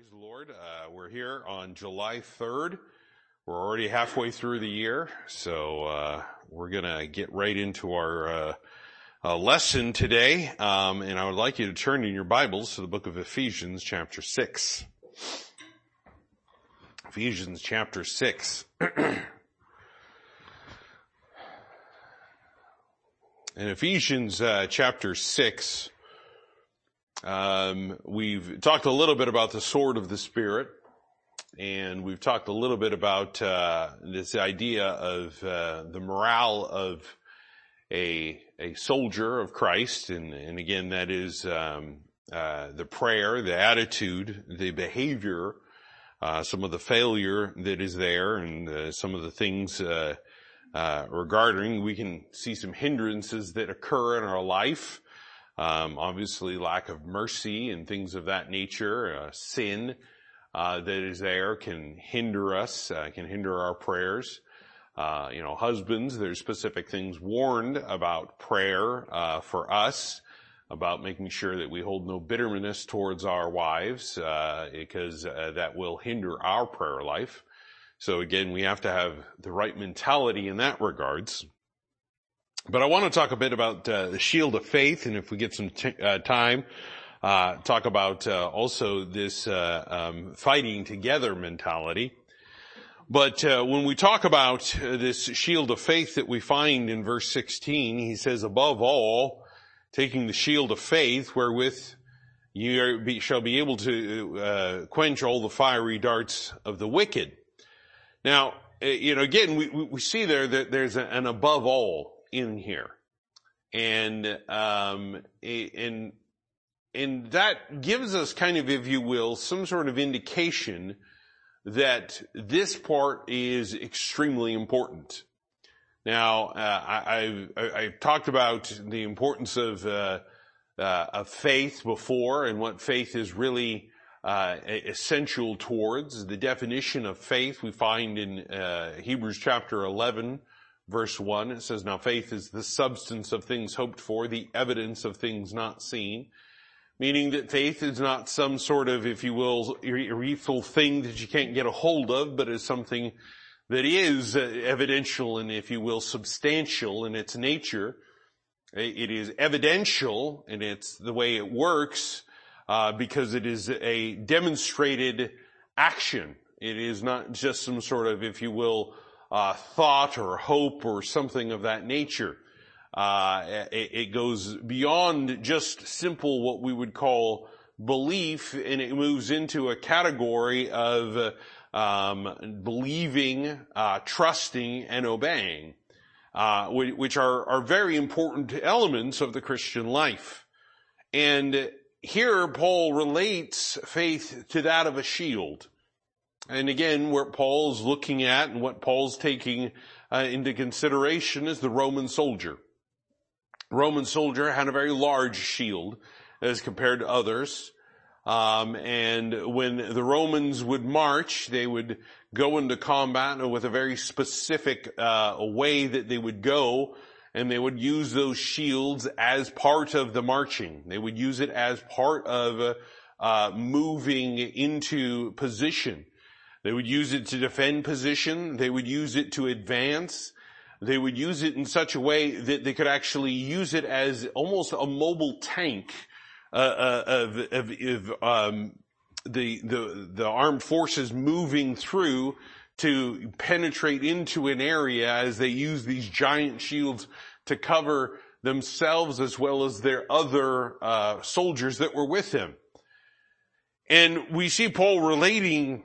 Praise the Lord. Uh, we're here on July 3rd. We're already halfway through the year, so uh, we're gonna get right into our uh, uh, lesson today. Um, and I would like you to turn in your Bibles to the book of Ephesians, chapter six. Ephesians, chapter six. in Ephesians, uh, chapter six. Um, we've talked a little bit about the sword of the spirit, and we've talked a little bit about uh, this idea of uh, the morale of a a soldier of Christ, and and again that is um, uh, the prayer, the attitude, the behavior, uh, some of the failure that is there, and uh, some of the things. Uh, regarding, we can see some hindrances that occur in our life, um, obviously, lack of mercy and things of that nature, uh, sin uh, that is there can hinder us, uh, can hinder our prayers. Uh, you know, husbands, there's specific things warned about prayer uh, for us, about making sure that we hold no bitterness towards our wives, uh, because that will hinder our prayer life. So again, we have to have the right mentality in that regards. But I want to talk a bit about uh, the shield of faith, and if we get some t- uh, time, uh, talk about uh, also this uh, um, fighting together mentality. But uh, when we talk about this shield of faith that we find in verse 16, he says, above all, taking the shield of faith wherewith you be, shall be able to quench all the fiery darts of the wicked. Now, you know, again, we, we see there that there's an above all in here. And, um, and, and that gives us kind of, if you will, some sort of indication that this part is extremely important. Now, uh, I, have talked about the importance of, uh, uh, of faith before and what faith is really uh, essential towards. The definition of faith we find in uh, Hebrews chapter 11, verse 1. It says, Now faith is the substance of things hoped for, the evidence of things not seen. Meaning that faith is not some sort of, if you will, ethereal thing that you can't get a hold of, but is something that is evidential and, if you will, substantial in its nature. It is evidential and it's the way it works, uh, because it is a demonstrated action. It is not just some sort of, if you will, uh, thought or hope or something of that nature. Uh, it, it, goes beyond just simple what we would call belief, and it moves into a category of um, believing, uh, trusting, and obeying, uh, which are, are very important elements of the Christian life. And here Paul relates faith to that of a shield. And again, what Paul's looking at and what Paul's taking uh, into consideration is the Roman soldier. Roman soldier had a very large shield as compared to others. Um, and when the Romans would march, they would go into combat with a very specific uh, way that they would go, and they would use those shields as part of the marching. They would use it as part of uh, moving into position. They would use it to defend position. They would use it to advance. They would use it in such a way that they could actually use it as almost a mobile tank uh, uh of, of, of um, the, the the armed forces moving through to penetrate into an area as they use these giant shields to cover themselves as well as their other uh, soldiers that were with him. And we see Paul relating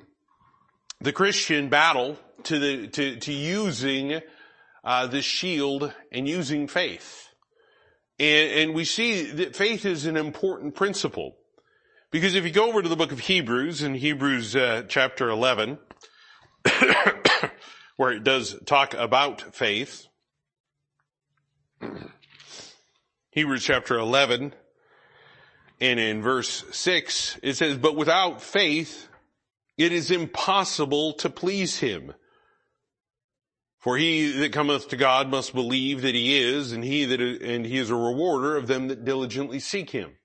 the Christian battle to the, to, to using, uh, the shield and using faith. And, and we see that faith is an important principle. Because if you go over to the book of Hebrews in Hebrews uh, chapter 11, where it does talk about faith, Hebrews chapter 11, and in verse 6, it says, But without faith, it is impossible to please him. For he that cometh to God must believe that he is, and he that, and he is a rewarder of them that diligently seek him.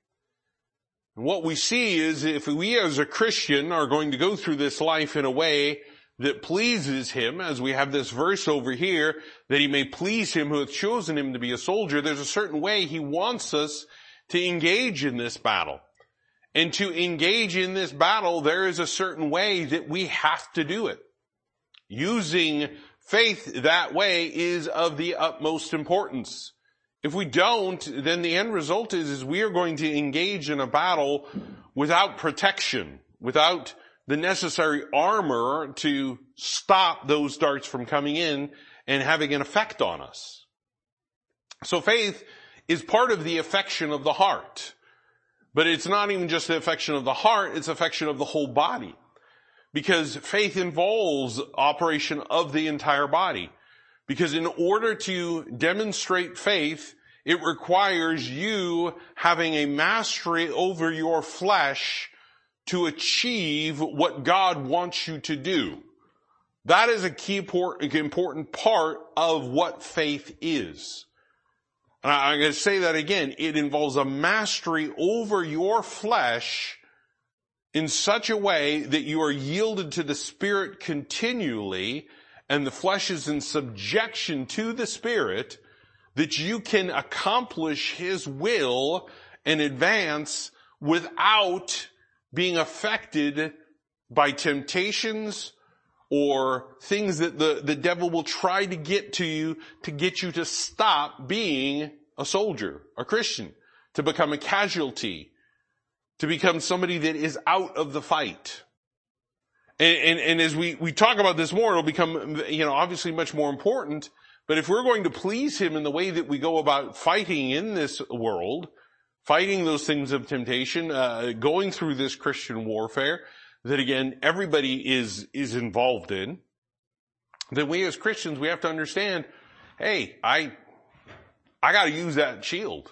And what we see is if we as a Christian are going to go through this life in a way that pleases him, as we have this verse over here, that he may please him who hath chosen him to be a soldier, there's a certain way he wants us to engage in this battle. And to engage in this battle, there is a certain way that we have to do it. Using faith that way is of the utmost importance. If we don't, then the end result is, is we are going to engage in a battle without protection, without the necessary armor to stop those darts from coming in and having an effect on us. So faith is part of the affection of the heart. But it's not even just the affection of the heart, it's affection of the whole body. Because faith involves operation of the entire body. Because in order to demonstrate faith, it requires you having a mastery over your flesh to achieve what God wants you to do. That is a key important part of what faith is. And I'm going to say that again. It involves a mastery over your flesh in such a way that you are yielded to the Spirit continually and the flesh is in subjection to the Spirit that you can accomplish His will and advance without being affected by temptations or things that the, the devil will try to get to you to get you to stop being a soldier, a Christian, to become a casualty, to become somebody that is out of the fight. And, and, and as we, we talk about this more, it'll become, you know, obviously much more important. But if we're going to please him in the way that we go about fighting in this world, fighting those things of temptation, uh, going through this Christian warfare that again everybody is is involved in, then we as Christians we have to understand, hey, I I got to use that shield.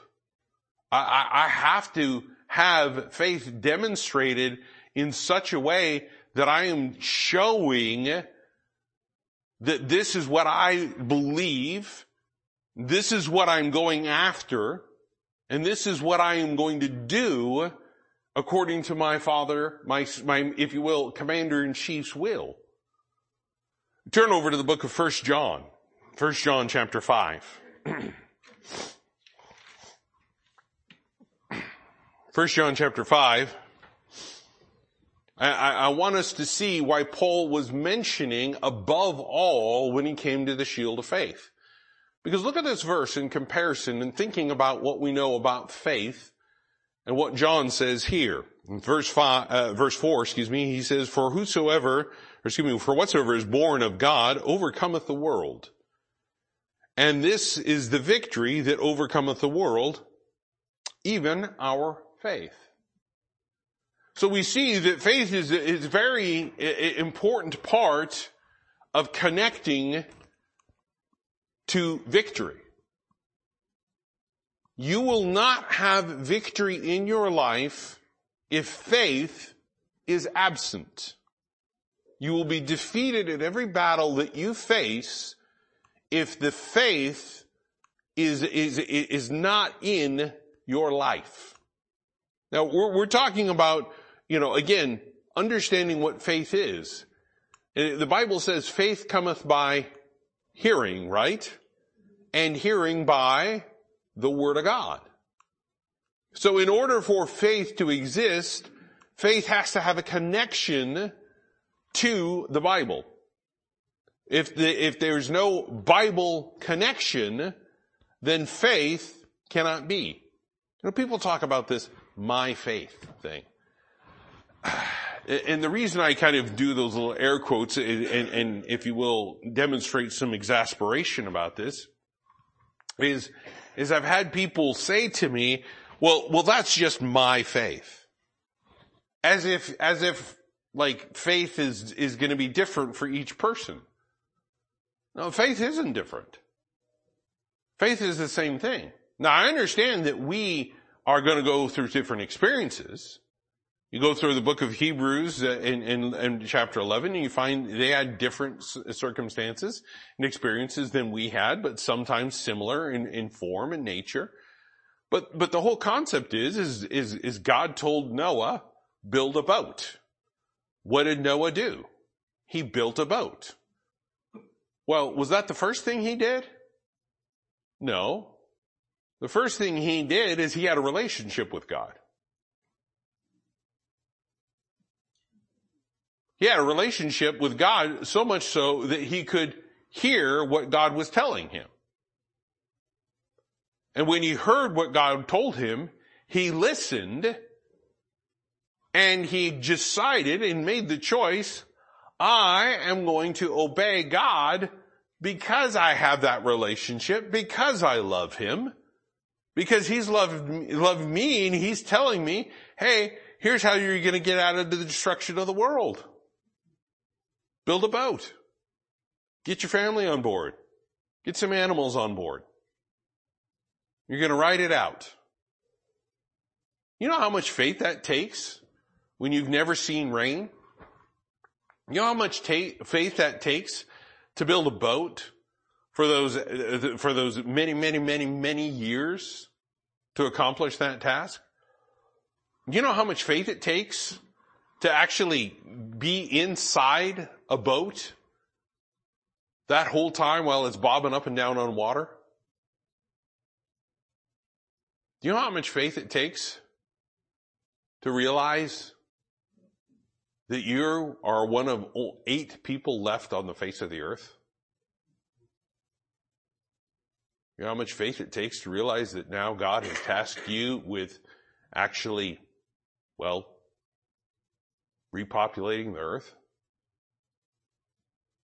I, I, I have to have faith demonstrated in such a way that I am showing that this is what I believe, this is what I'm going after, and this is what I am going to do according to my father, my, my, if you will, commander in chief's will. Turn over to the book of First John. First John chapter 5. First John chapter 5. I, I, want us to see why Paul was mentioning above all when he came to the shield of faith. Because look at this verse in comparison and thinking about what we know about faith and what John says here. In verse five, uh, verse four, excuse me, he says, for whosoever, or excuse me, for whatsoever is born of God overcometh the world. And this is the victory that overcometh the world, even our faith. So we see that faith is, is a very important part of connecting to victory. You will not have victory in your life if faith is absent. You will be defeated in every battle that you face if the faith is, is, is not in your life. Now we're, we're talking about, you know, again, understanding what faith is. Uh, the Bible says faith cometh by hearing, right? And hearing by the Word of God. So in order for faith to exist, faith has to have a connection to the Bible. If the, if there's no Bible connection, then faith cannot be. You know, people talk about this my faith thing. And the reason I kind of do those little air quotes and, and, and if you will, demonstrate some exasperation about this is, is I've had people say to me, well, well, that's just my faith. As if, as if like faith is, is going to be different for each person. No, faith isn't different. Faith is the same thing. Now I understand that we are going to go through different experiences. You go through the book of Hebrews uh, in, in, in, chapter 11 and you find they had different circumstances and experiences than we had, but sometimes similar in, in form and nature. But, but the whole concept is, is, is, is God told Noah, build a boat. What did Noah do? He built a boat. Well, was that the first thing he did? No. The first thing he did is he had a relationship with God. He had a relationship with God so much so that he could hear what God was telling him. And when he heard what God told him, he listened and he decided and made the choice, I am going to obey God because I have that relationship, because I love him, because he's loved, loved me and he's telling me, hey, here's how you're going to get out of the destruction of the world. Build a boat. Get your family on board. Get some animals on board. You're going to write it out. You know how much faith that takes when you've never seen rain? You know how much ta- faith that takes to build a boat for those, for those many, many, many, many years to accomplish that task? You know how much faith it takes to actually be inside a boat that whole time while it's bobbing up and down on water? Do you know how much faith it takes to realize that you are one of eight people left on the face of the earth? You know how much faith it takes to realize that now God has tasked you with actually, well, repopulating the earth?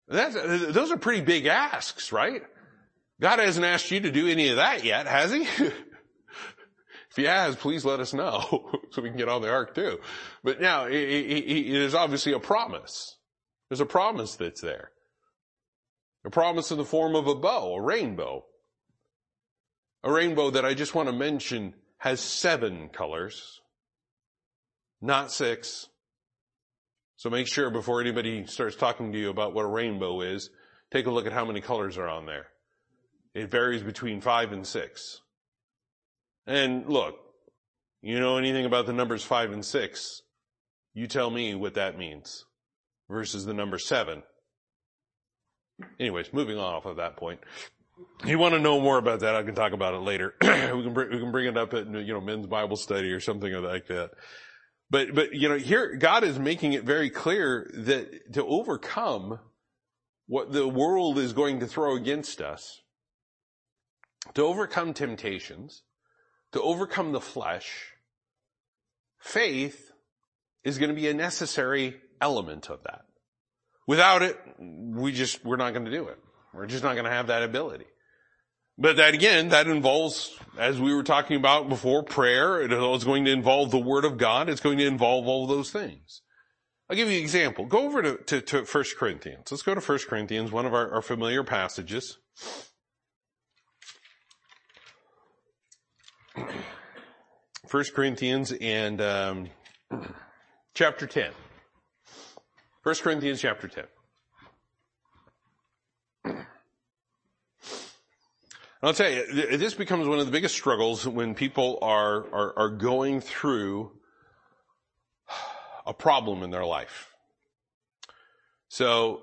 That's, those are pretty big asks, right? God hasn't asked you to do any of that yet, has he? if he has, please let us know so we can get on the ark too. But now, there's obviously a promise. There's a promise that's there. A promise in the form of a bow, a rainbow. A rainbow that I just want to mention has seven colors, not six, so make sure before anybody starts talking to you about what a rainbow is, take a look at how many colors are on there. It varies between five and six. And look, you know anything about the numbers five and six, you tell me what that means versus the number seven. Anyways, moving on off of that point. If you want to know more about that, I can talk about it later. we can bring, we can bring it up at, you know, men's Bible study or something like that. But, but, you know, here, God is making it very clear that to overcome what the world is going to throw against us, to overcome temptations, to overcome the flesh, faith is going to be a necessary element of that. Without it, we just, we're not going to do it. We're just not going to have that ability. But that again, that involves, as we were talking about before, prayer. It's going to involve the Word of God. It's going to involve all those things. I'll give you an example. Go over to, to, to 1 Corinthians. Let's go to 1 Corinthians, one of our, our familiar passages. 1 Corinthians and um, chapter 10. 1 Corinthians chapter 10. I'll tell you, this becomes one of the biggest struggles when people are, are, are going through a problem in their life. So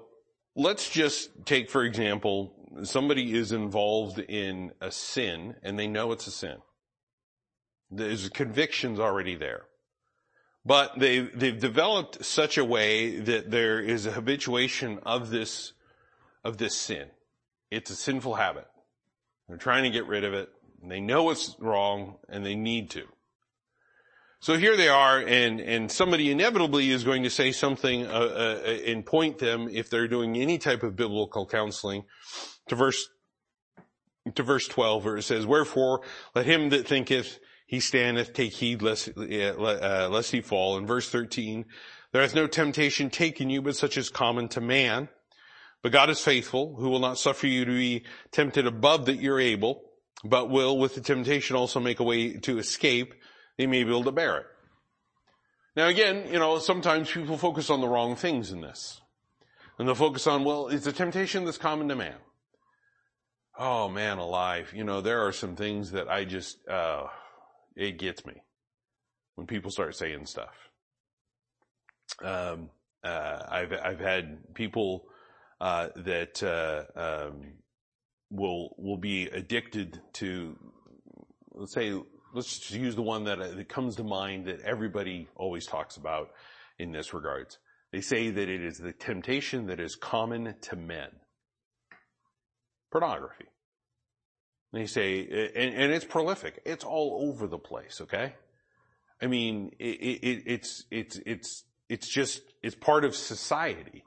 let's just take, for example, somebody is involved in a sin and they know it's a sin. There's convictions already there. But they've, they've developed such a way that there is a habituation of this, of this sin. It's a sinful habit. They're trying to get rid of it. They know it's wrong and they need to. So here they are and, and somebody inevitably is going to say something uh, uh, and point them if they're doing any type of biblical counseling to verse to verse 12 where it says, Wherefore let him that thinketh he standeth take heed lest, uh, uh lest he fall. In verse 13, there hath no temptation taken you but such as common to man. But God is faithful, who will not suffer you to be tempted above that you're able, but will with the temptation also make a way to escape, that you may be able to bear it. Now again, you know, sometimes people focus on the wrong things in this. And they'll focus on, well, it's a temptation that's common to man. Oh man alive, you know, there are some things that I just, uh, it gets me when people start saying stuff. Um, uh, I've I've had people that uh, um, will will be addicted to, let's say, let's just use the one that, that comes to mind that everybody always talks about in this regards. They say that it is the temptation that is common to men. Pornography. They say, and, and, it's prolific. It's all over the place. Okay. I mean, it, it, it's, it's, it's, it's just, it's part of society.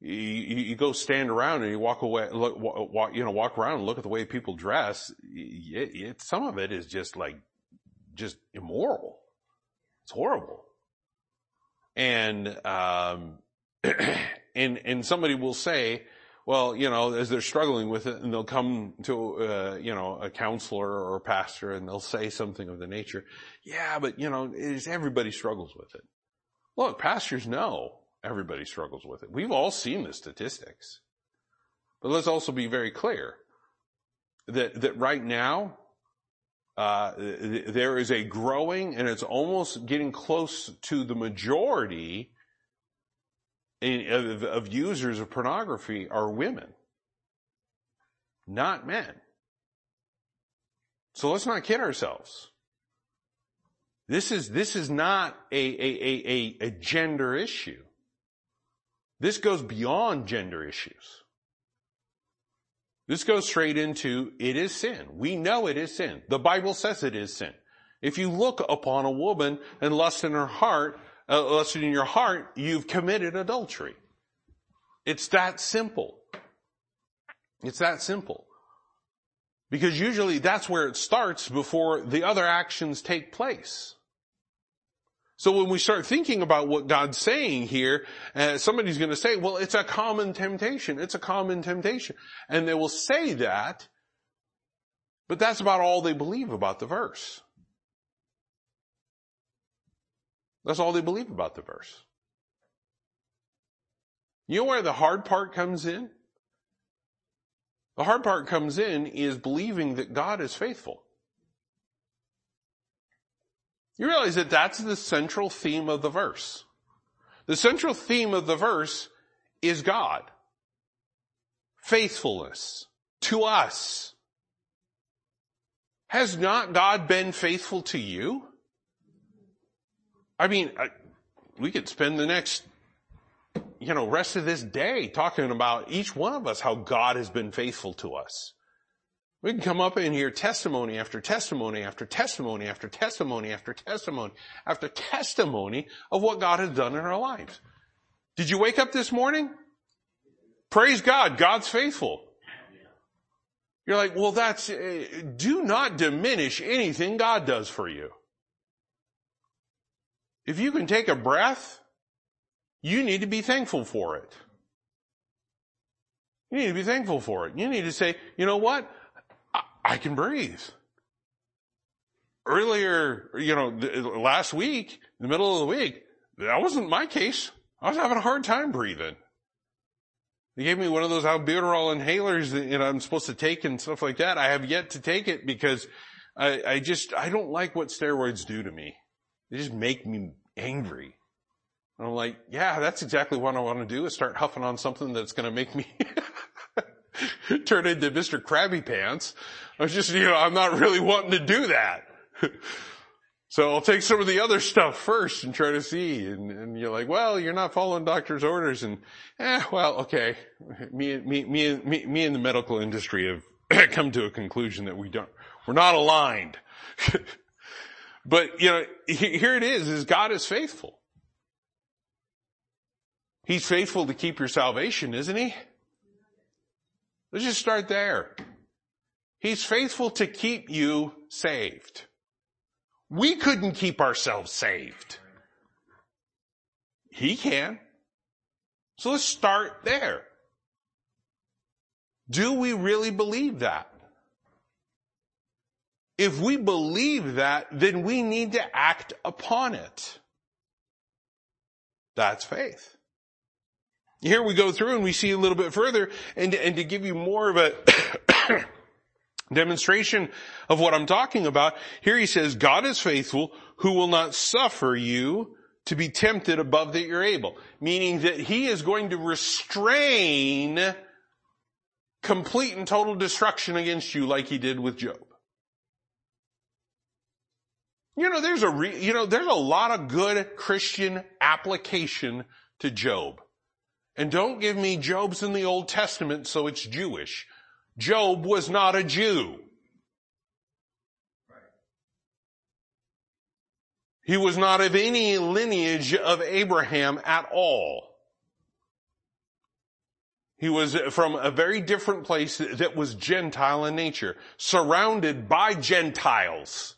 You, you, go stand around and you walk away, look, walk, you know, walk around and look at the way people dress. It, it, some of it is just like, just immoral. It's horrible. And, um, and, and somebody will say, well, you know, as they're struggling with it and they'll come to, uh, you know, a counselor or a pastor and they'll say something of the nature, yeah, but you know, everybody struggles with it. Look, pastors know everybody struggles with it. We've all seen the statistics. But let's also be very clear that, that right now, uh, there is a growing and it's almost getting close to the majority in, of, of users of pornography are women, not men. So let's not kid ourselves. This is, this is not a, a, a, a, gender issue. This goes beyond gender issues. This goes straight into it is sin. We know it is sin. The Bible says it is sin. If you look upon a woman and lust in her heart, uh, lust in your heart, you've committed adultery. It's that simple. It's that simple. Because usually that's where it starts before the other actions take place. So when we start thinking about what God's saying here, uh, somebody's going to say, well, it's a common temptation. It's a common temptation. And they will say that, but that's about all they believe about the verse. That's all they believe about the verse. You know where the hard part comes in? The hard part comes in is believing that God is faithful. You realize that that's the central theme of the verse. The central theme of the verse is God. Faithfulness to us. Has not God been faithful to you? I mean, I, we could spend the next, you know, rest of this day talking about each one of us, how God has been faithful to us. We can come up and hear testimony after testimony after testimony after testimony after testimony after testimony of what God has done in our lives. Did you wake up this morning? Praise God. God's faithful. You're like, well, that's, uh, do not diminish anything God does for you. If you can take a breath, you need to be thankful for it. You need to be thankful for it. You need to say, you know what? I can breathe. Earlier, you know, last week, the middle of the week, that wasn't my case. I was having a hard time breathing. They gave me one of those albuterol inhalers that, you know, I'm supposed to take and stuff like that. I have yet to take it because I, I just, I don't like what steroids do to me. They just make me angry. And I'm like, yeah, that's exactly what I want to do is start huffing on something that's going to make me turn into Mr. Krabby Pants. I was just, you know, I'm not really wanting to do that. so I'll take some of the other stuff first and try to see. And, and you're like, well, you're not following doctor's orders. And, eh, well, okay. Me, me, me, me, me and the medical industry have come to a conclusion that we don't, we're not aligned. but, you know, here it is, is God is faithful. He's faithful to keep your salvation, isn't he? Let's just start there. He's faithful to keep you saved. We couldn't keep ourselves saved. He can. So let's start there. Do we really believe that? If we believe that, then we need to act upon it. That's faith. Here we go through and we see a little bit further and, and to give you more of a, Demonstration of what I'm talking about. Here he says, God is faithful who will not suffer you to be tempted above that you're able. Meaning that he is going to restrain complete and total destruction against you like he did with Job. You know, there's a re, you know, there's a lot of good Christian application to Job. And don't give me Job's in the Old Testament so it's Jewish. Job was not a Jew. He was not of any lineage of Abraham at all. He was from a very different place that was Gentile in nature, surrounded by Gentiles.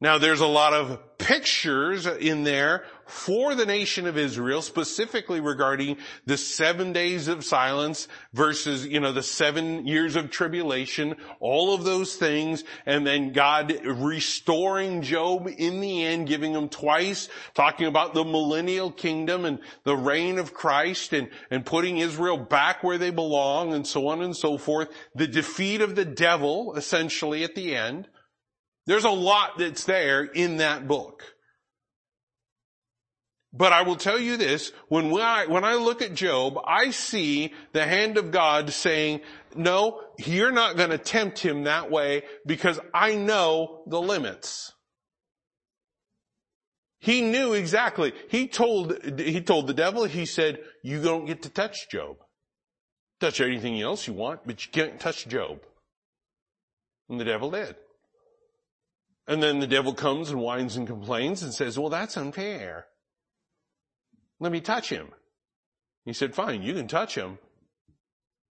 Now there's a lot of pictures in there for the nation of Israel, specifically regarding the seven days of silence versus, you know, the seven years of tribulation, all of those things, and then God restoring Job in the end, giving him twice, talking about the millennial kingdom and the reign of Christ and, and putting Israel back where they belong and so on and so forth. The defeat of the devil, essentially at the end. There's a lot that's there in that book. But I will tell you this, when I, when I look at Job, I see the hand of God saying, no, you're not going to tempt him that way because I know the limits. He knew exactly. He told, he told the devil, he said, you don't get to touch Job. Touch anything else you want, but you can't touch Job. And the devil did. And then the devil comes and whines and complains and says, well, that's unfair. Let me touch him. He said, fine, you can touch him,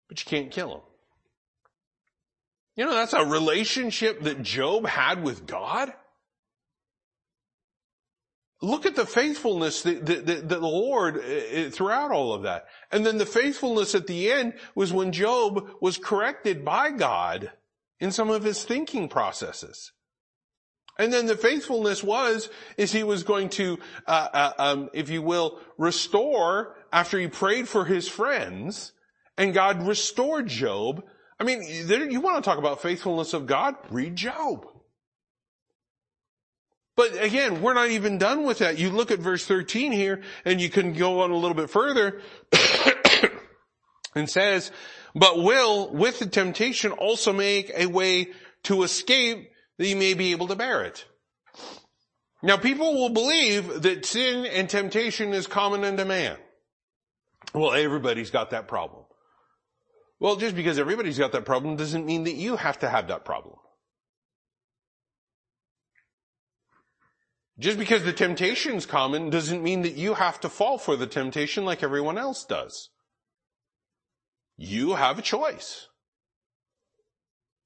but you can't kill him. You know, that's a relationship that Job had with God. Look at the faithfulness that, that, that the Lord uh, throughout all of that. And then the faithfulness at the end was when Job was corrected by God in some of his thinking processes. And then the faithfulness was, is he was going to, uh, uh, um, if you will, restore after he prayed for his friends, and God restored Job. I mean, there, you want to talk about faithfulness of God? Read Job. But again, we're not even done with that. You look at verse 13 here, and you can go on a little bit further, and says, but will, with the temptation, also make a way to escape that you may be able to bear it. Now people will believe that sin and temptation is common unto man. Well, everybody's got that problem. Well, just because everybody's got that problem doesn't mean that you have to have that problem. Just because the temptation's common doesn't mean that you have to fall for the temptation like everyone else does. You have a choice.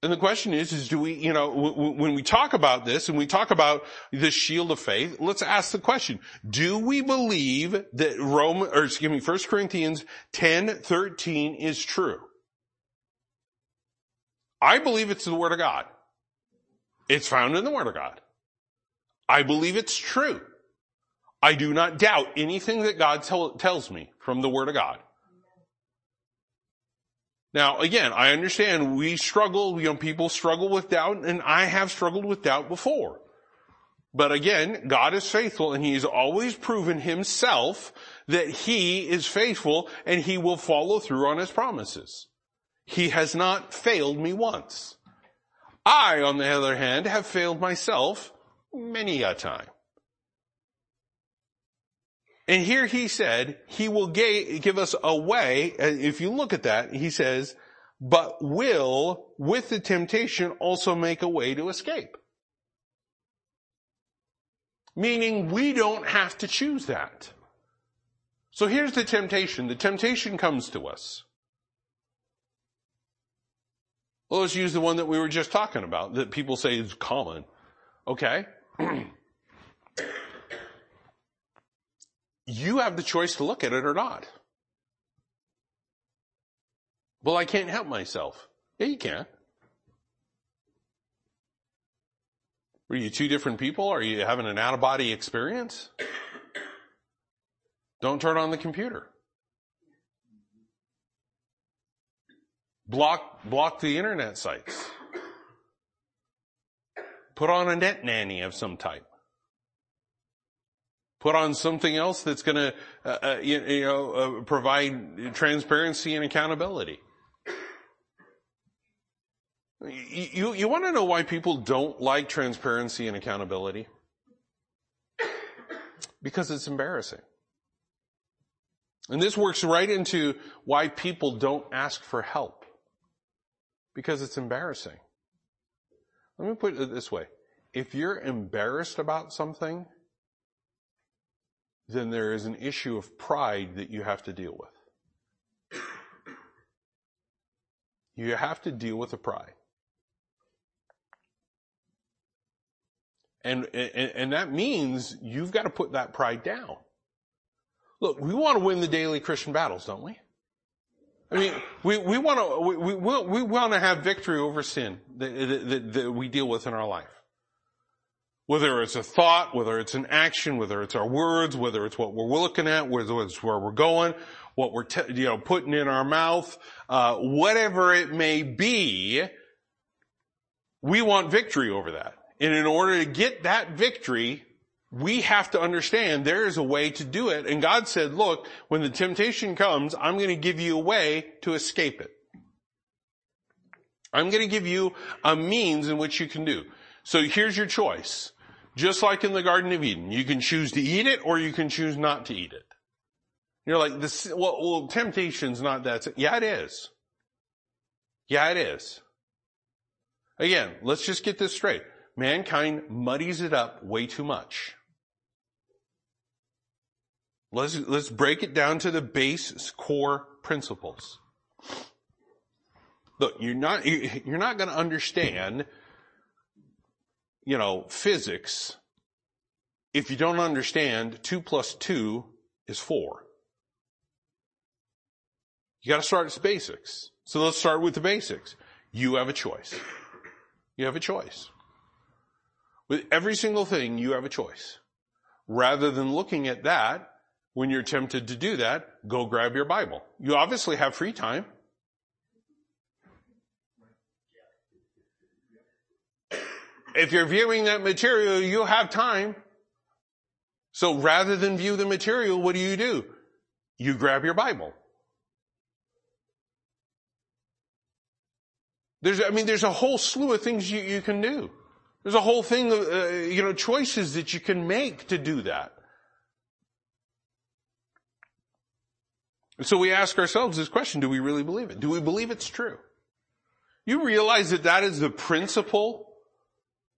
And the question is, is do we, you know, when we talk about this and we talk about the shield of faith, let's ask the question, do we believe that Rome, or excuse me, 1 Corinthians 10, 13 is true? I believe it's the Word of God. It's found in the Word of God. I believe it's true. I do not doubt anything that God tell, tells me from the Word of God. Now, again, I understand we struggle, you know, people struggle with doubt, and I have struggled with doubt before. But again, God is faithful and He's always proven Himself that He is faithful and He will follow through on His promises. He has not failed me once. I, on the other hand, have failed myself many a time. And here he said, he will give us a way, if you look at that, he says, but will, with the temptation, also make a way to escape. Meaning we don't have to choose that. So here's the temptation. The temptation comes to us. Well, let's use the one that we were just talking about that people say is common. Okay. you have the choice to look at it or not. Well, I can't help myself. Yeah, you can. Are you two different people? Are you having an out of body experience? Don't turn on the computer. Block, block the internet sites. Put on a net nanny of some type. Put on something else that's going to, uh, uh, you, you, know, uh, provide transparency and accountability. You, you, you want to know why people don't like transparency and accountability? Because it's embarrassing. And this works right into why people don't ask for help. Because it's embarrassing. Let me put it this way. If you're embarrassed about something, then there is an issue of pride that you have to deal with. You have to deal with the pride. And, and, and that means you've got to put that pride down. Look, we want to win the daily Christian battles, don't we? I mean, we, we want to, we, we, we want to have victory over sin that, that, that we deal with in our life. Whether it's a thought, whether it's an action, whether it's our words, whether it's what we're looking at, whether it's where we're going, what we're, te- you know, putting in our mouth, uh, whatever it may be, we want victory over that. And in order to get that victory, we have to understand there is a way to do it. And God said, look, when the temptation comes, I'm going to give you a way to escape it. I'm going to give you a means in which you can do. So here's your choice. Just like in the Garden of Eden, you can choose to eat it or you can choose not to eat it. You're like, this, well, well temptation's not that. Yeah, it is. Yeah, it is. Again, let's just get this straight. Mankind muddies it up way too much. Let's, let's break it down to the base core principles. Look, you're not, you're not going to understand you know, physics if you don't understand two plus two is four. You gotta start at basics. So let's start with the basics. You have a choice. You have a choice. With every single thing, you have a choice. Rather than looking at that, when you're tempted to do that, go grab your Bible. You obviously have free time. If you're viewing that material, you have time. So rather than view the material, what do you do? You grab your Bible. There's, I mean, there's a whole slew of things you, you can do. There's a whole thing of, uh, you know, choices that you can make to do that. So we ask ourselves this question, do we really believe it? Do we believe it's true? You realize that that is the principle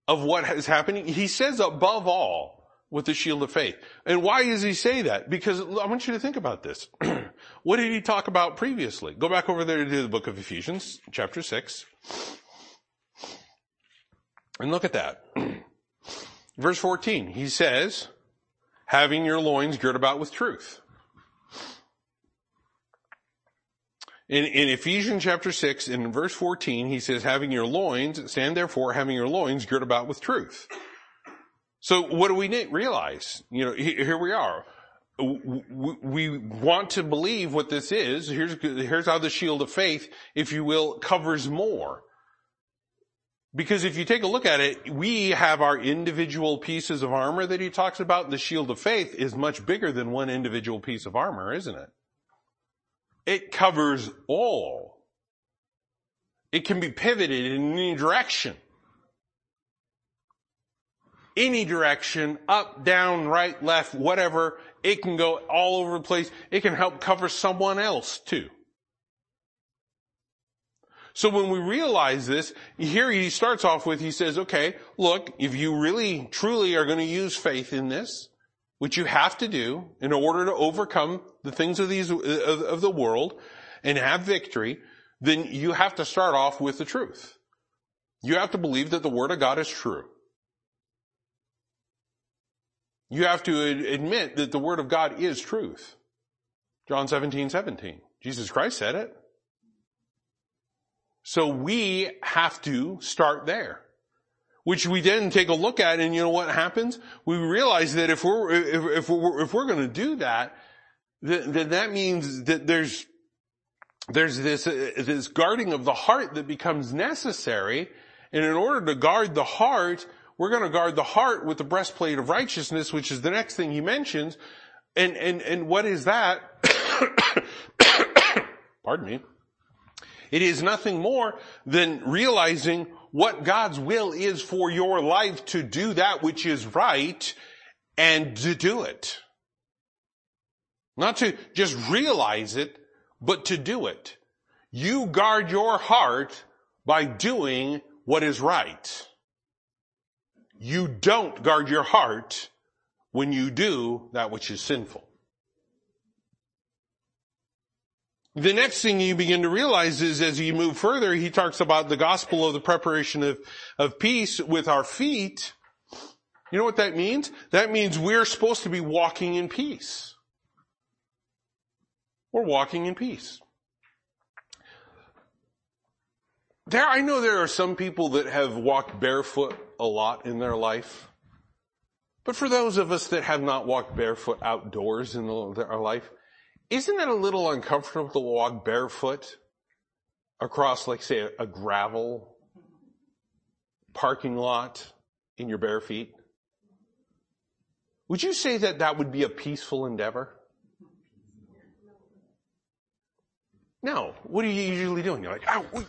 of what is happening. He says above all with the shield of faith. And why does he say that? Because I want you to think about this. what did he talk about previously? Go back over there to the book of Ephesians, chapter 6. And look at that. Verse 14, he says, having your loins girt about with truth. In, in Ephesians chapter 6, in verse 14, he says, having your loins, stand therefore, having your loins girt about with truth. So what do we realize? You know, here we are. We want to believe what this is. Here's, here's how the shield of faith, if you will, covers more. Because if you take a look at it, we have our individual pieces of armor that he talks about. The shield of faith is much bigger than one individual piece of armor, isn't it? It covers all. It can be pivoted in any direction. Any direction, up, down, right, left, whatever. It can go all over the place. It can help cover someone else too. So when we realize this, here he starts off with, he says, okay, look, if you really, truly are going to use faith in this, which you have to do in order to overcome the things of these, of, of the world and have victory, then you have to start off with the truth. You have to believe that the Word of God is true. You have to admit that the Word of God is truth. John 17, 17. Jesus Christ said it. So we have to start there which we then take a look at and you know what happens? We realize that if we're, if, if we're, if we're going to do that, then, then that means that there's, there's this, uh, this guarding of the heart that becomes necessary. And in order to guard the heart, we're going to guard the heart with the breastplate of righteousness, which is the next thing he mentions. And, and, and what is that? Pardon me. It is nothing more than realizing what God's will is for your life to do that which is right and to do it. Not to just realize it, but to do it. You guard your heart by doing what is right. You don't guard your heart when you do that which is sinful. The next thing you begin to realize is as you move further, he talks about the gospel of the preparation of, of peace with our feet. You know what that means? That means we're supposed to be walking in peace. We're walking in peace. There, I know there are some people that have walked barefoot a lot in their life. But for those of us that have not walked barefoot outdoors in our life, isn't it a little uncomfortable to walk barefoot across, like say, a, gravel parking lot in your bare feet? Would you say that that would be a peaceful endeavor? No. What are you usually doing? You're like, oh,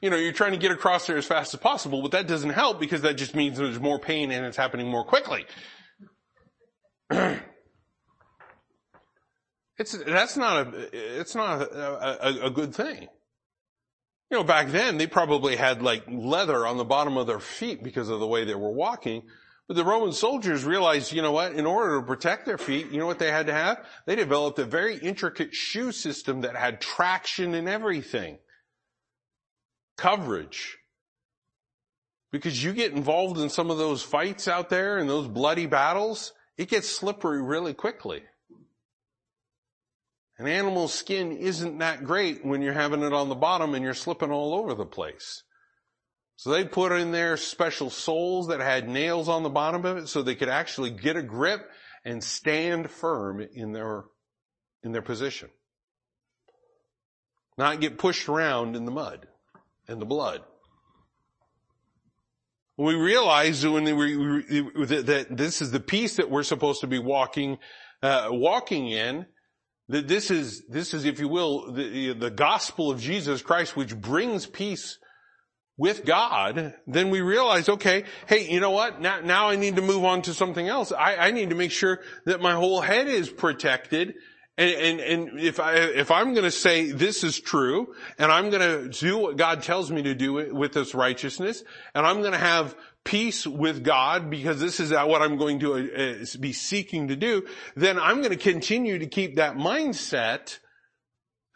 you know, you're trying to get across there as fast as possible, but that doesn't help because that just means there's more pain and it's happening more quickly. it's, that's not a, it's not a, a, a good thing. You know, back then they probably had like leather on the bottom of their feet because of the way they were walking. But the Roman soldiers realized, you know what, in order to protect their feet, you know what they had to have? They developed a very intricate shoe system that had traction and everything. Coverage. Because you get involved in some of those fights out there and those bloody battles, it gets slippery really quickly. An animal's skin isn't that great when you're having it on the bottom and you're slipping all over the place. So they put in there special soles that had nails on the bottom of it so they could actually get a grip and stand firm in their, in their position. Not get pushed around in the mud and the blood. We realize when we, that this is the peace that we're supposed to be walking, uh, walking in, this is, this is, if you will, the, the gospel of Jesus Christ, which brings peace with God, then we realize, okay, hey, you know what? Now, now I need to move on to something else. I, I need to make sure that my whole head is protected. And, and, and if I, if I'm gonna say this is true, and I'm gonna do what God tells me to do with this righteousness, and I'm gonna have peace with God because this is what I'm going to uh, be seeking to do, then I'm going to continue to keep that mindset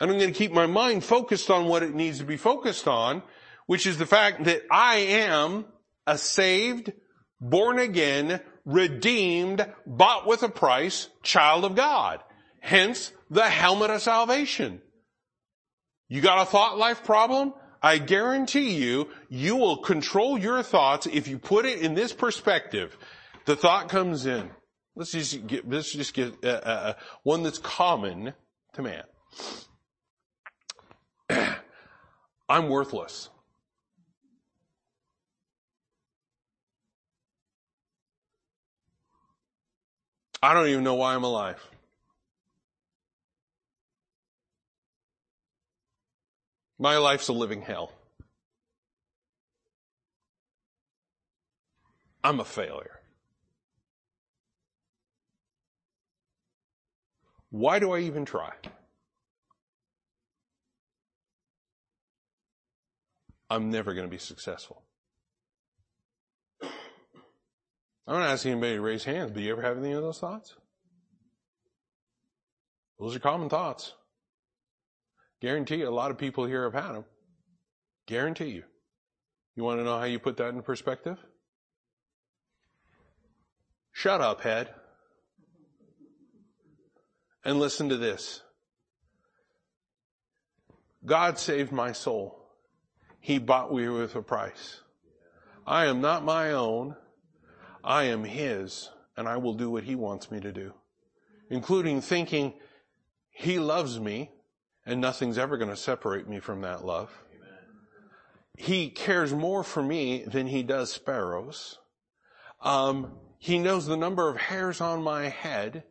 and I'm going to keep my mind focused on what it needs to be focused on which is the fact that I am a saved, born again, redeemed, bought with a price child of God. Hence the helmet of salvation. You got a thought life problem? I guarantee you, you will control your thoughts if you put it in this perspective. The thought comes in. Let's just get, let's just get uh, uh, uh one that's common to man. I'm worthless. I don't even know why I'm alive. My life's a living hell. I'm a failure. Why do I even try? I'm never going to be successful. I'm not asking anybody to raise hands, but you ever have any of those thoughts? Those are common thoughts. Guarantee you, a lot of people here have had them. Guarantee you. You want to know how you put that in perspective? Shut up, head. And listen to this. God saved my soul. He bought me with a price. I am not my own. I am His and I will do what He wants me to do, including thinking He loves me and nothing's ever going to separate me from that love. He cares more for me than he does sparrows. Um, he knows the number of hairs on my head.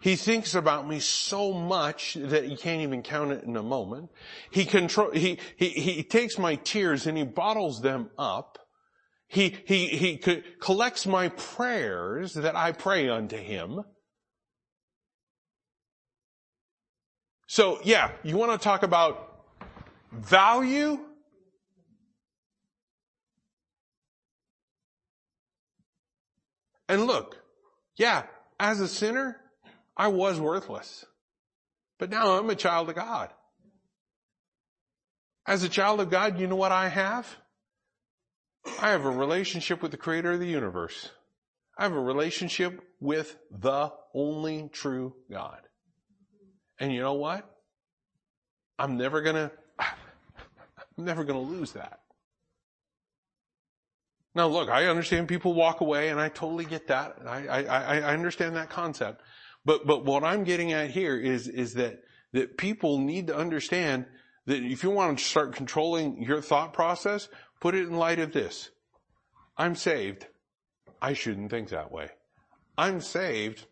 He thinks about me so much that he can't even count it in a moment. He control, he, he, he takes my tears and he bottles them up. He, he, he collects my prayers that I pray unto him. So yeah, you want to talk about value? And look, yeah, as a sinner, I was worthless. But now I'm a child of God. As a child of God, you know what I have? I have a relationship with the creator of the universe. I have a relationship with the only true God. And you know what? I'm never gonna, I'm never gonna lose that. Now look, I understand people walk away and I totally get that. I, I, I understand that concept. But, but what I'm getting at here is, is that, that people need to understand that if you want to start controlling your thought process, put it in light of this. I'm saved. I shouldn't think that way. I'm saved.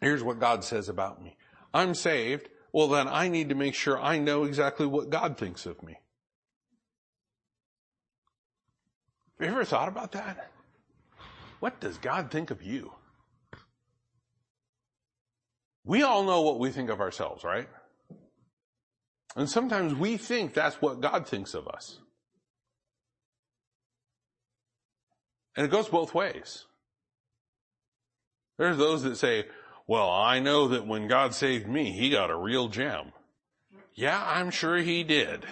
Here's what God says about me. I'm saved. Well, then I need to make sure I know exactly what God thinks of me. Have you ever thought about that? What does God think of you? We all know what we think of ourselves, right? And sometimes we think that's what God thinks of us. And it goes both ways. There's those that say, well, I know that when God saved me, he got a real gem. Yeah, I'm sure he did.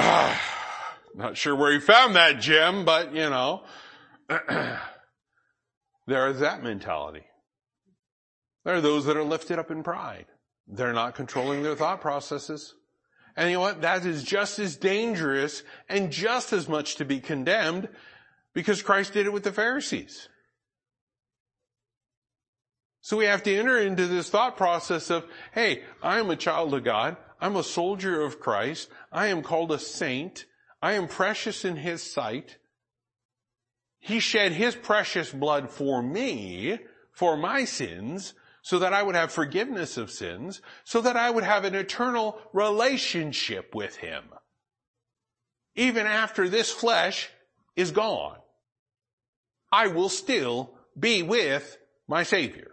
Not sure where he found that gem, but you know, there is that mentality. There are those that are lifted up in pride. They're not controlling their thought processes. And you know what? That is just as dangerous and just as much to be condemned because Christ did it with the Pharisees. So we have to enter into this thought process of, hey, I am a child of God. I'm a soldier of Christ. I am called a saint. I am precious in His sight. He shed His precious blood for me, for my sins, so that I would have forgiveness of sins, so that I would have an eternal relationship with Him. Even after this flesh is gone, I will still be with my Savior.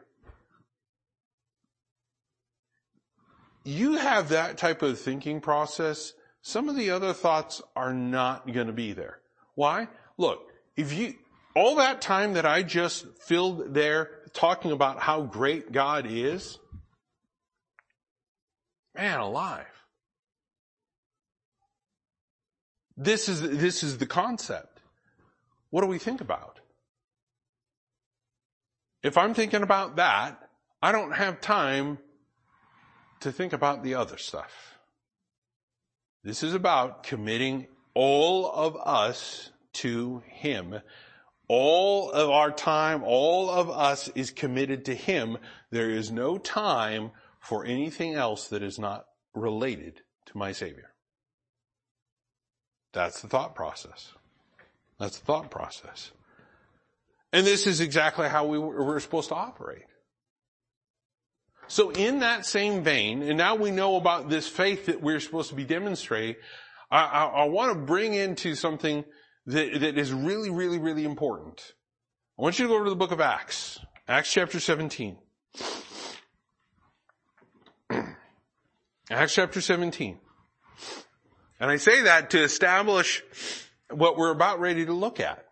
You have that type of thinking process. Some of the other thoughts are not going to be there. Why? Look, if you, all that time that I just filled there talking about how great God is, man alive. This is, this is the concept. What do we think about? If I'm thinking about that, I don't have time to think about the other stuff. This is about committing all of us to Him all of our time, all of us is committed to Him. There is no time for anything else that is not related to my Savior. That's the thought process. That's the thought process. And this is exactly how we were supposed to operate. So in that same vein, and now we know about this faith that we're supposed to be demonstrating, I, I, I want to bring into something that, that is really, really, really important. I want you to go to the book of Acts. Acts chapter 17. Acts chapter 17. And I say that to establish what we're about ready to look at.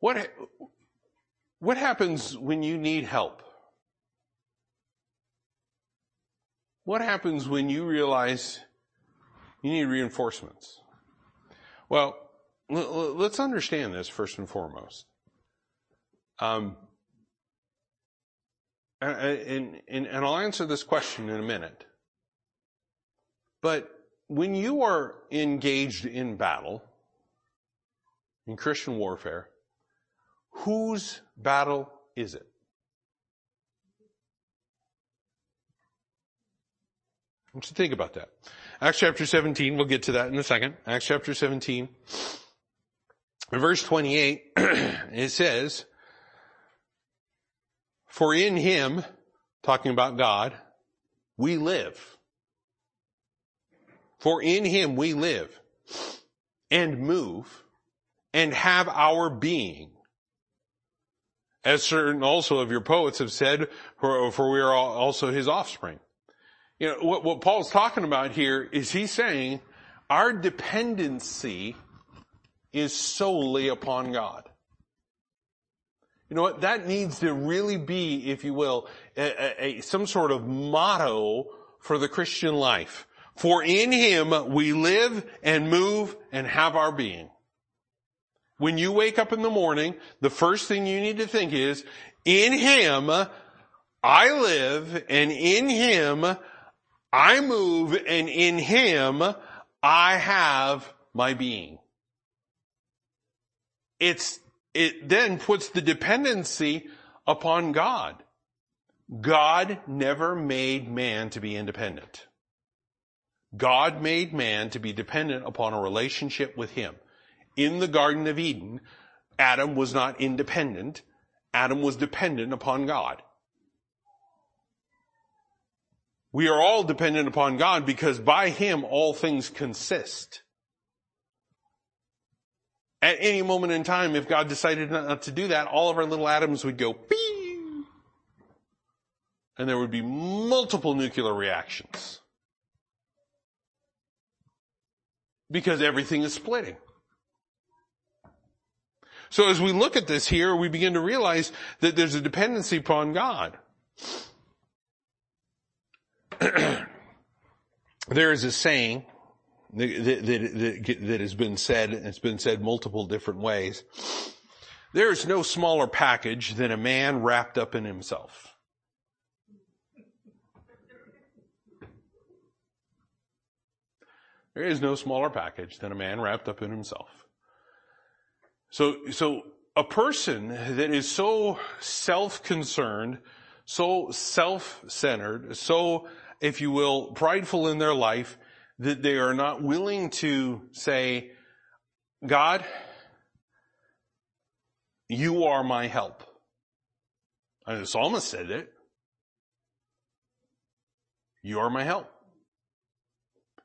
What, what happens when you need help? What happens when you realize you need reinforcements. Well, let's understand this first and foremost. Um, and, and, and I'll answer this question in a minute. But when you are engaged in battle, in Christian warfare, Whose battle is it? What you think about that? Acts chapter 17, we'll get to that in a second. Acts chapter 17, verse 28, it says, For in him, talking about God, we live. For in him we live and move and have our being. As certain also of your poets have said, for, for we are also his offspring. You know, what, what Paul's talking about here is he's saying our dependency is solely upon God. You know what? That needs to really be, if you will, a, a, some sort of motto for the Christian life. For in Him we live and move and have our being. When you wake up in the morning, the first thing you need to think is, in Him I live and in Him I move and in Him I have my being. It's, it then puts the dependency upon God. God never made man to be independent. God made man to be dependent upon a relationship with Him. In the Garden of Eden, Adam was not independent. Adam was dependent upon God. We are all dependent upon God because by Him all things consist. At any moment in time, if God decided not to do that, all of our little atoms would go Bing! and there would be multiple nuclear reactions. Because everything is splitting. So as we look at this here, we begin to realize that there's a dependency upon God. there is a saying that, that, that, that has been said, and it's been said multiple different ways. There is no smaller package than a man wrapped up in himself. There is no smaller package than a man wrapped up in himself. So, so a person that is so self-concerned, so self-centered, so if you will, prideful in their life that they are not willing to say, God, you are my help. And the psalmist said it. You are my help.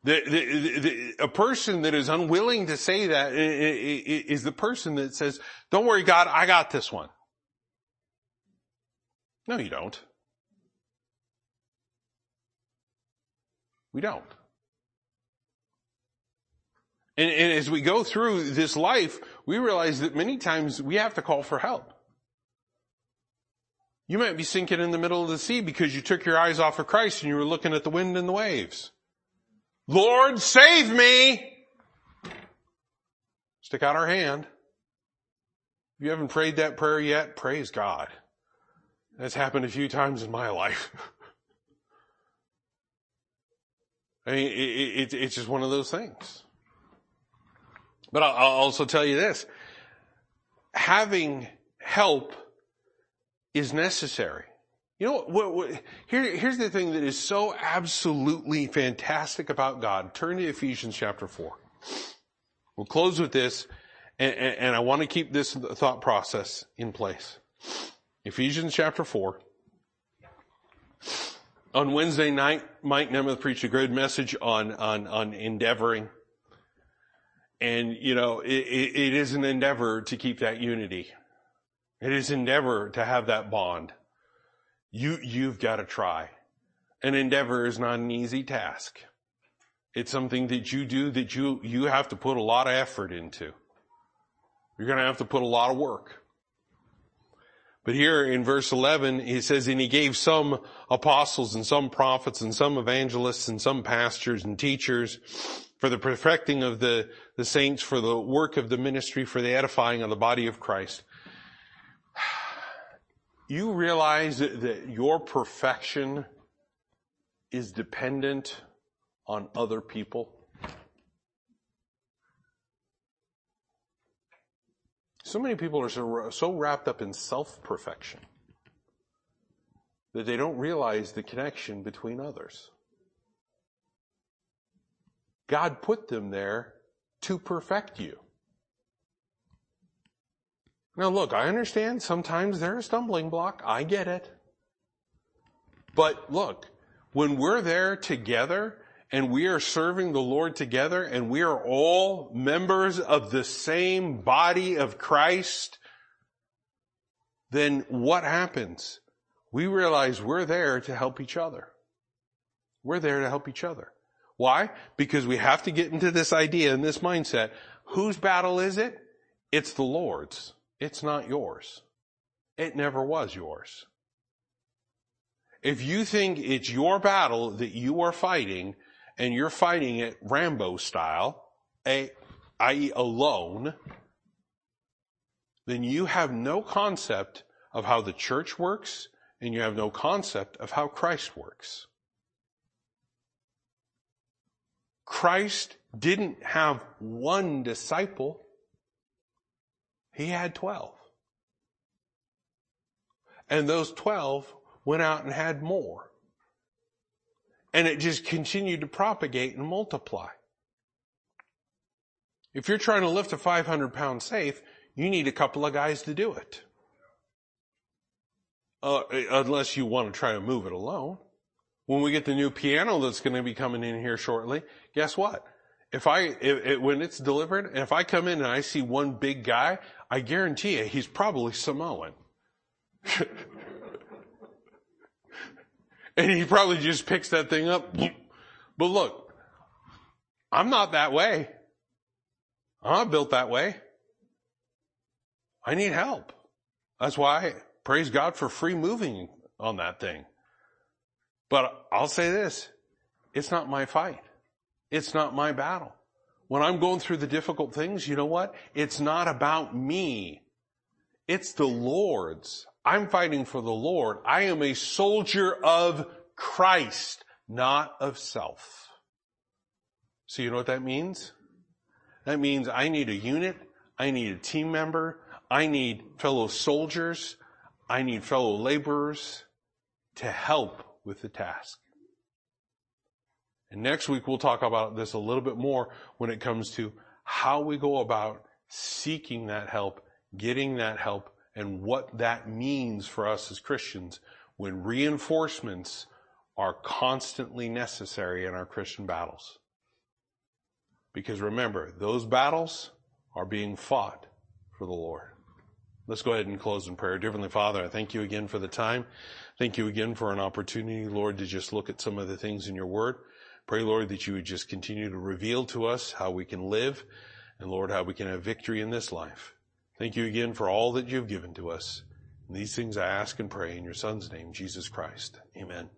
The, the, the, a person that is unwilling to say that is the person that says, don't worry God, I got this one. No, you don't. We don't. And, and, as we go through this life, we realize that many times we have to call for help. You might be sinking in the middle of the sea because you took your eyes off of Christ and you were looking at the wind and the waves. Lord, save me! Stick out our hand. If you haven't prayed that prayer yet, praise God. That's happened a few times in my life. I mean, it, it, it's just one of those things. But I'll, I'll also tell you this. Having help is necessary. You know what, what, here, here's the thing that is so absolutely fantastic about God. Turn to Ephesians chapter 4. We'll close with this, and, and, and I want to keep this thought process in place. Ephesians chapter 4 on Wednesday night, Mike Nemeth preached a great message on, on, on endeavoring. And, you know, it, it is an endeavor to keep that unity. It is endeavor to have that bond. You, you've got to try. An endeavor is not an easy task. It's something that you do that you, you have to put a lot of effort into. You're going to have to put a lot of work. But here in verse 11, he says, and he gave some apostles and some prophets and some evangelists and some pastors and teachers for the perfecting of the, the saints, for the work of the ministry, for the edifying of the body of Christ. You realize that, that your perfection is dependent on other people? So many people are so, so wrapped up in self-perfection that they don't realize the connection between others. God put them there to perfect you. Now look, I understand sometimes they're a stumbling block. I get it. But look, when we're there together and we are serving the Lord together and we are all members of the same body of Christ, then what happens? We realize we're there to help each other. We're there to help each other. Why? Because we have to get into this idea and this mindset. Whose battle is it? It's the Lord's. It's not yours. It never was yours. If you think it's your battle that you are fighting and you're fighting it Rambo style, i.e. alone, then you have no concept of how the church works and you have no concept of how Christ works. Christ didn't have one disciple. He had 12. And those 12 went out and had more. And it just continued to propagate and multiply. If you're trying to lift a 500 pound safe, you need a couple of guys to do it. Uh, unless you want to try to move it alone. When we get the new piano that's going to be coming in here shortly, guess what? If I, when it's delivered, if I come in and I see one big guy, I guarantee you he's probably Samoan. and he probably just picks that thing up. But look, I'm not that way. I'm not built that way. I need help. That's why I praise God for free moving on that thing. But I'll say this, it's not my fight. It's not my battle. When I'm going through the difficult things, you know what? It's not about me. It's the Lord's. I'm fighting for the Lord. I am a soldier of Christ, not of self. So you know what that means? That means I need a unit. I need a team member. I need fellow soldiers. I need fellow laborers to help with the task. And next week we'll talk about this a little bit more when it comes to how we go about seeking that help, getting that help, and what that means for us as Christians when reinforcements are constantly necessary in our Christian battles. Because remember, those battles are being fought for the Lord. Let's go ahead and close in prayer. Dear Father, I thank you again for the time. Thank you again for an opportunity, Lord, to just look at some of the things in your word. Pray, Lord, that you would just continue to reveal to us how we can live and Lord, how we can have victory in this life. Thank you again for all that you've given to us. And these things I ask and pray in your son's name, Jesus Christ. Amen.